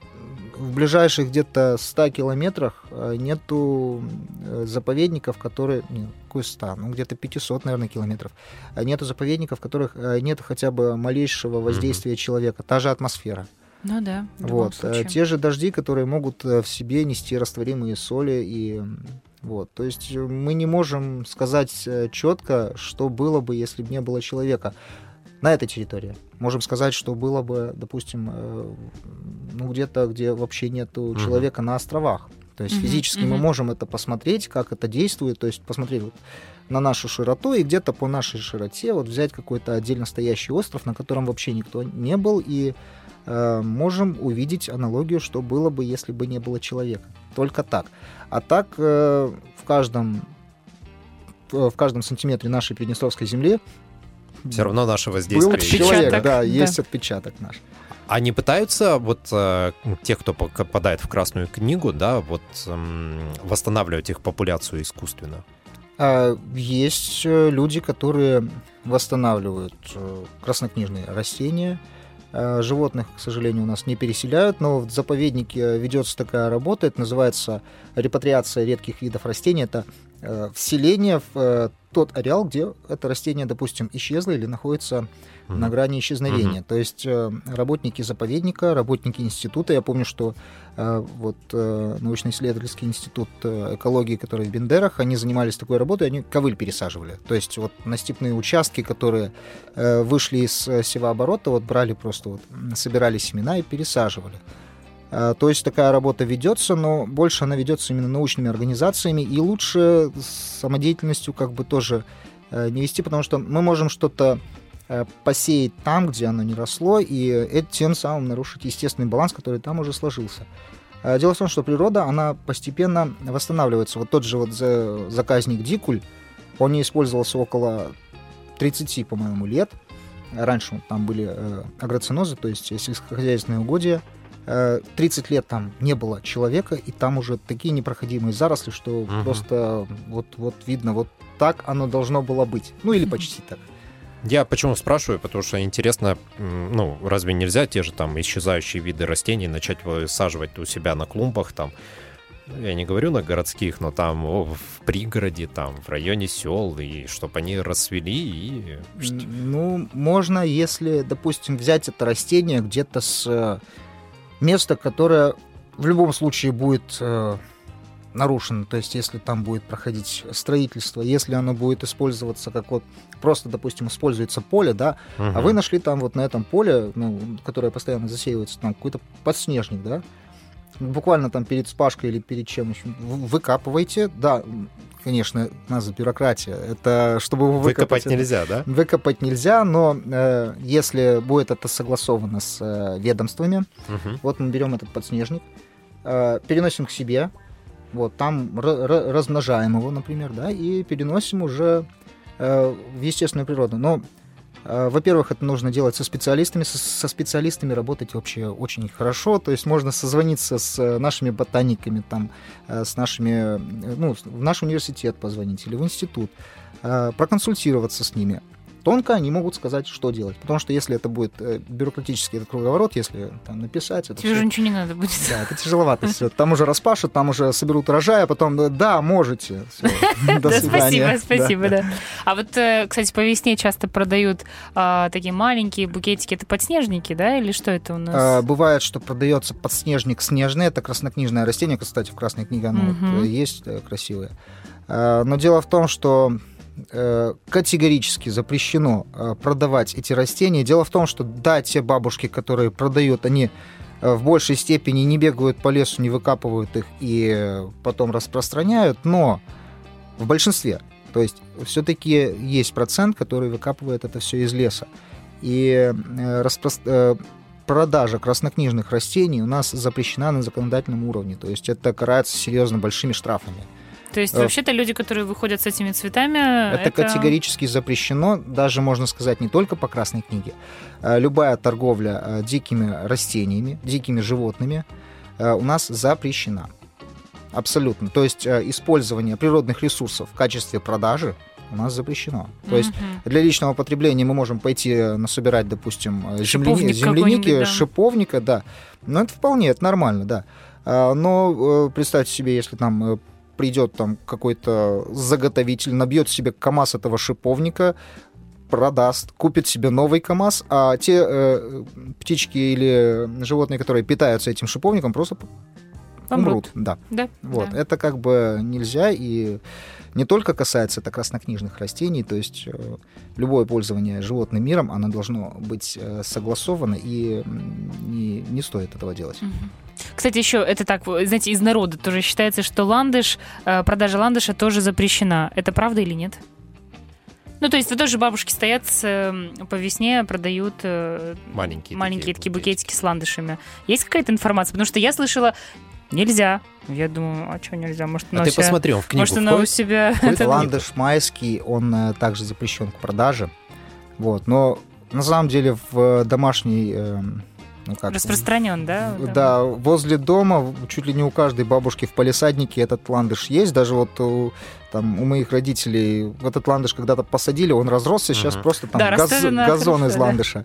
в ближайших где-то 100 километрах э, нету э, заповедников, которые... Не, какой 100? Ну, где-то 500, наверное, километров. А нету заповедников, в которых э, нет хотя бы малейшего воздействия mm-hmm. человека. Та же атмосфера. Ну да. Вот. Те же дожди, которые могут в себе нести растворимые соли и вот, то есть мы не можем сказать четко, что было бы, если бы не было человека на этой территории. Можем сказать, что было бы, допустим, э, ну где-то, где вообще нету человека mm-hmm. на островах. То есть mm-hmm. физически mm-hmm. мы можем это посмотреть, как это действует, то есть посмотреть вот на нашу широту и где-то по нашей широте вот взять какой-то отдельно стоящий остров, на котором вообще никто не был, и э, можем увидеть аналогию, что было бы, если бы не было человека. Только так. А так э, в каждом в каждом сантиметре нашей Приднестровской земли все равно наше воздействие. Был человек, да, да, есть отпечаток наш. Они пытаются, вот э, те, кто попадает в Красную книгу, да, вот э, восстанавливать их популяцию искусственно? А, есть э, люди, которые восстанавливают э, краснокнижные растения. Э, животных, к сожалению, у нас не переселяют, но в заповеднике ведется такая работа, это называется репатриация редких видов растений. Это вселение в тот ареал, где это растение, допустим, исчезло или находится mm-hmm. на грани исчезновения. Mm-hmm. То есть э, работники заповедника, работники института, я помню, что э, вот э, научно-исследовательский институт экологии, который в Бендерах, они занимались такой работой, они ковыль пересаживали. То есть вот на степные участки, которые вышли из севооборота, вот брали просто вот, собирали семена и пересаживали. А, то есть такая работа ведется, но больше она ведется именно научными организациями, и лучше самодеятельностью как бы тоже э, не вести, потому что мы можем что-то э, посеять там, где оно не росло, и это тем самым нарушить естественный баланс, который там уже сложился. Дело в том, что природа, она постепенно восстанавливается. Вот тот же вот заказник Дикуль, он не использовался около 30, по-моему, лет. Раньше там были э, агроцинозы, то есть сельскохозяйственные угодья, 30 э, лет там не было человека, и там уже такие непроходимые заросли, что угу. просто вот, вот видно, вот так оно должно было быть. Ну или почти так. Я почему спрашиваю, потому что интересно, ну, разве нельзя те же там исчезающие виды растений начать высаживать у себя на клумбах там, я не говорю на городских, но там о, в пригороде, там в районе сел, и чтобы они расцвели и... Ну, можно, если, допустим, взять это растение где-то с место, которое в любом случае будет э, нарушено, то есть если там будет проходить строительство, если оно будет использоваться как вот просто, допустим, используется поле, да, а вы нашли там вот на этом поле, ну, которое постоянно засеивается, там какой-то подснежник, да, буквально там перед спашкой или перед чем еще, выкапываете, да, конечно, у нас бюрократия, это чтобы его Выкопать выкопать... нельзя, да? Выкопать нельзя, но э, если будет это согласовано с э, ведомствами, Мгм. вот мы берем этот подснежник, э, переносим к себе, вот там ра- ра- размножаем его, например, да, и переносим уже э, в естественную природу. Но, во-первых, это нужно делать со специалистами, со, специалистами работать вообще очень хорошо, то есть можно созвониться с э, нашими ботаниками, там, э, с нашими, э, ну, в наш университет позвонить или в институт, э, проконсультироваться с ними. Тонко они могут сказать, что делать. Потому что если это будет э, бюрократический этот круговорот, если там написать, это Тебе всё- же ничего не надо будет. да, это тяжеловато все. Там уже распашут, там уже соберут урожай, а потом, э, да, можете. До Да, свидания. спасибо, спасибо, да. А вот, э, кстати, по весне часто продают а, такие маленькие букетики. Это подснежники, да, или что это у А, нас? Бывает, что продается подснежник снежный. Это краснокнижное растение. Кстати, в Красной книге оно есть красивое. А, Но дело в том, что категорически запрещено э, продавать эти растения. Дело в том, что да, те бабушки, которые продают, они э, в большей степени не бегают по лесу, не выкапывают их и э, потом распространяют, но в большинстве. То есть все-таки есть процент, который выкапывает это все из леса. И э, э, продажа краснокнижных растений у нас запрещена на законодательном уровне. То есть это карается серьезно большими штрафами. То есть э, вообще-то люди, которые выходят с этими цветами, Это, категорически запрещено, даже можно сказать не только по Красной книге. Э, Любая торговля э, дикими растениями, дикими животными у нас запрещена. Абсолютно. То есть использование природных ресурсов в качестве продажи у нас запрещено. То есть Мгм. для личного потребления мы можем пойти насобирать, допустим, земляни- Шиповник земляники, да. шиповника, да. Но это вполне, это нормально, да. А, Но представьте себе, если там придет там какой-то заготовитель, набьет себе КАМАЗ этого шиповника, продаст, купит себе новый КАМАЗ, а те э, птички или животные, которые питаются этим шиповником, просто Помрут. умрут. Да. Да, Вот, да. это как бы нельзя, и не только касается это краснокнижных растений, то есть э, любое пользование животным миром, оно должно быть э, согласовано, и не, не стоит этого делать. Мгм. Кстати, еще это так, вы знаете, из народа тоже считается, что ландыш, э, продажа ландыша тоже запрещена. Это правда или нет? Ну, то есть вот тоже бабушки стоят с, э, по весне, продают э, Маленькие маленькие такие букетики. букетики с ландышами. Есть какая-то информация? Потому что я слышала, нельзя. Я думаю, а что нельзя? Может, А ты у себя- посмотри, он в книгу Может, она у себя... Входит? Ландыш майский, он э, также запрещен к продаже, вот, но на самом деле в домашней... ну, как, Распространен, да? Да, возле дома, чуть ли не у каждой бабушки в палисаднике этот ландыш есть. Даже вот у, там, у моих родителей этот ландыш когда-то посадили, он разросся, сейчас просто там Да, газ- газон хорошо, из да. ландыша.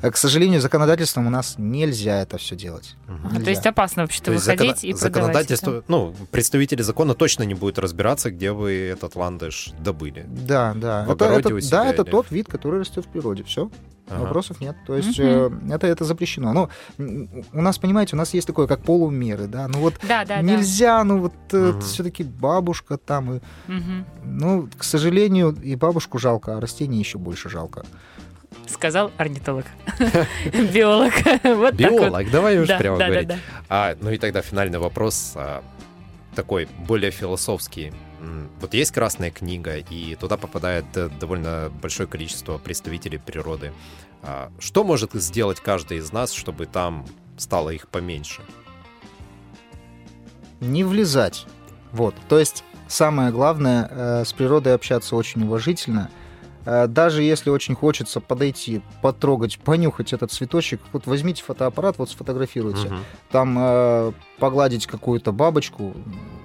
А, К сожалению, законодательством у нас нельзя это все делать. А, Нельзя. То есть опасно вообще-то выходить закона- и продавать законодательство, это. ну, представители закона точно не будут разбираться, где вы этот ландыш добыли. Да, да. В это, огороде это- у себя да, это тот вид, который растет в природе. Все, Ага. вопросов нет. То есть э, это, это запрещено. Ну, м, у нас, понимаете, у нас есть такое, как полумеры, да. Ну вот Да, да, нельзя, ну вот Мгм. все-таки бабушка там и да. Мгм. Ну, к сожалению, и бабушку жалко, а растения еще больше жалко. Сказал орнитолог. Биолог. Биолог, давай уж Да, прямо да, да, говорить. да. А, ну и тогда финальный вопрос а, такой более философский. Вот есть Красная книга, и туда попадает э, довольно большое количество представителей природы. А, Что может сделать каждый из нас, чтобы там стало их поменьше? Не влезать. Вот. То есть самое главное э, с природой общаться очень уважительно. Э, даже если очень хочется подойти, потрогать, понюхать этот цветочек, вот возьмите фотоаппарат, вот сфотографируйте. Мгм. Там э, погладить какую-то бабочку,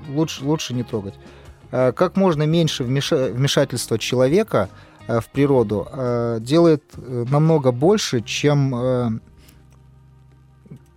лучше, лучше не трогать. Э, как можно меньше вмеша- вмешательства человека э, в природу э, делает э, намного больше, чем э,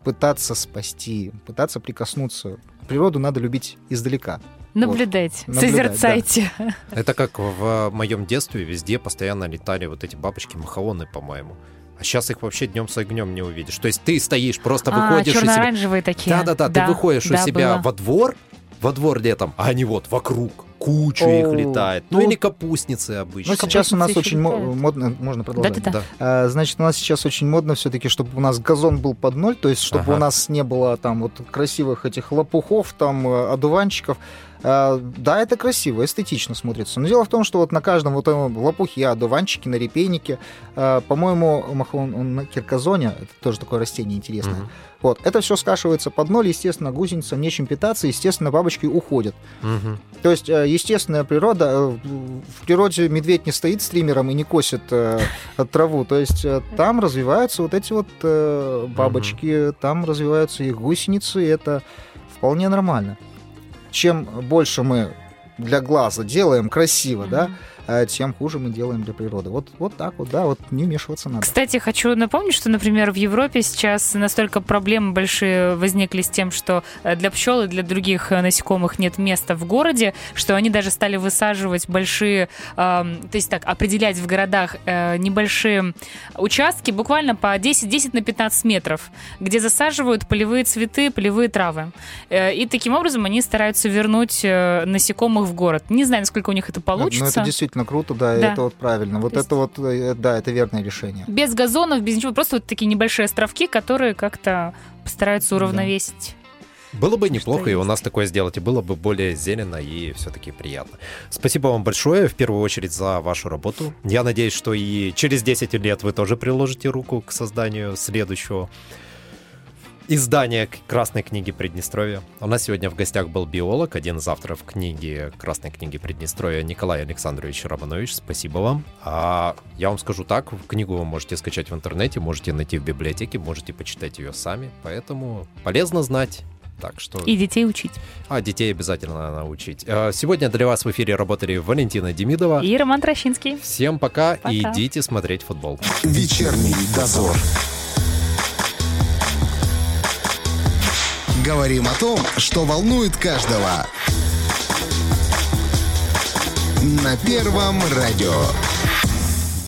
пытаться спасти, пытаться прикоснуться. Природу надо любить издалека. Наблюдайте, Наблюдать, созерцайте. Это как в моем детстве везде постоянно летали вот эти бабочки махаоны, по-моему. А сейчас их вообще днем с огнем не увидишь. То есть ты стоишь, просто А, выходишь из себя. такие. Да-да-да, ты выходишь да, у себя было. во двор, во двор летом, а они вот вокруг, кучу их О, летает. Ну, ну, или капустницы обычно. Ну, сейчас у нас очень мо- летают. модно, можно продолжать. Да-да-да. Да. А, Значит, у нас сейчас очень модно все-таки, чтобы у нас газон был под ноль, то есть чтобы Ага. у нас не было там вот красивых этих лопухов, там э, одуванчиков. А, Да, это красиво, эстетично смотрится. Но дело в том, что вот на каждом вот этом лопухе, одуванчике, на репейнике, а, по-моему, он на киркозоне, это тоже такое растение интересное. Мгм. Вот, это все скашивается под ноль, естественно, гусеницам нечем питаться, естественно, бабочки уходят. Мгм. То есть э, естественная природа, э, в природе медведь не стоит стримером и не косит э, траву, то есть э, там развиваются вот эти вот э, бабочки, там развиваются их гусеницы, и это вполне нормально. Чем больше мы для глаза делаем красиво, да, Мгм. э, тем хуже мы делаем для природы. Вот, вот так вот, да, вот не вмешиваться надо. Кстати, хочу напомнить, что, например, в Европе сейчас настолько проблемы большие возникли с тем, что э, для пчел и для других э, насекомых нет места в городе, что они даже стали высаживать большие, эм, то есть так, определять в городах э, небольшие участки, буквально по 10, 10 на 15 метров, где засаживают полевые цветы, полевые травы. Э, и таким образом они стараются вернуть э, насекомых в город. Не знаю, насколько у них это Ну, получится. это действительно круто, да, и Да. это вот правильно. Вот То есть- это вот, э, да, это верное решение. Без газонов, без ничего, просто вот такие небольшие островки, которые как-то постараются уравновесить. Было бы неплохо и у нас такое сделать, и было бы более зелено и все-таки приятно. Спасибо вам большое, в первую очередь, за вашу работу. Я надеюсь, что и через 10 лет вы тоже приложите руку к созданию следующего издания к- Красной книги Приднестровья. У нас сегодня в гостях был биолог, один из авторов книги Красной книги Приднестровья Николай Александрович Романович. Спасибо вам. А я вам скажу так, книгу вы можете скачать в интернете, можете найти в библиотеке, можете почитать ее сами, поэтому полезно знать. Так что... И детей учить. А, детей обязательно надо научить. Э, Сегодня для вас в эфире работали Валентина Демидова. И Роман Трощинский. Всем пока, и Пока. идите смотреть футбол. Вечерний дозор. Говорим о том, что волнует каждого. На первом радио.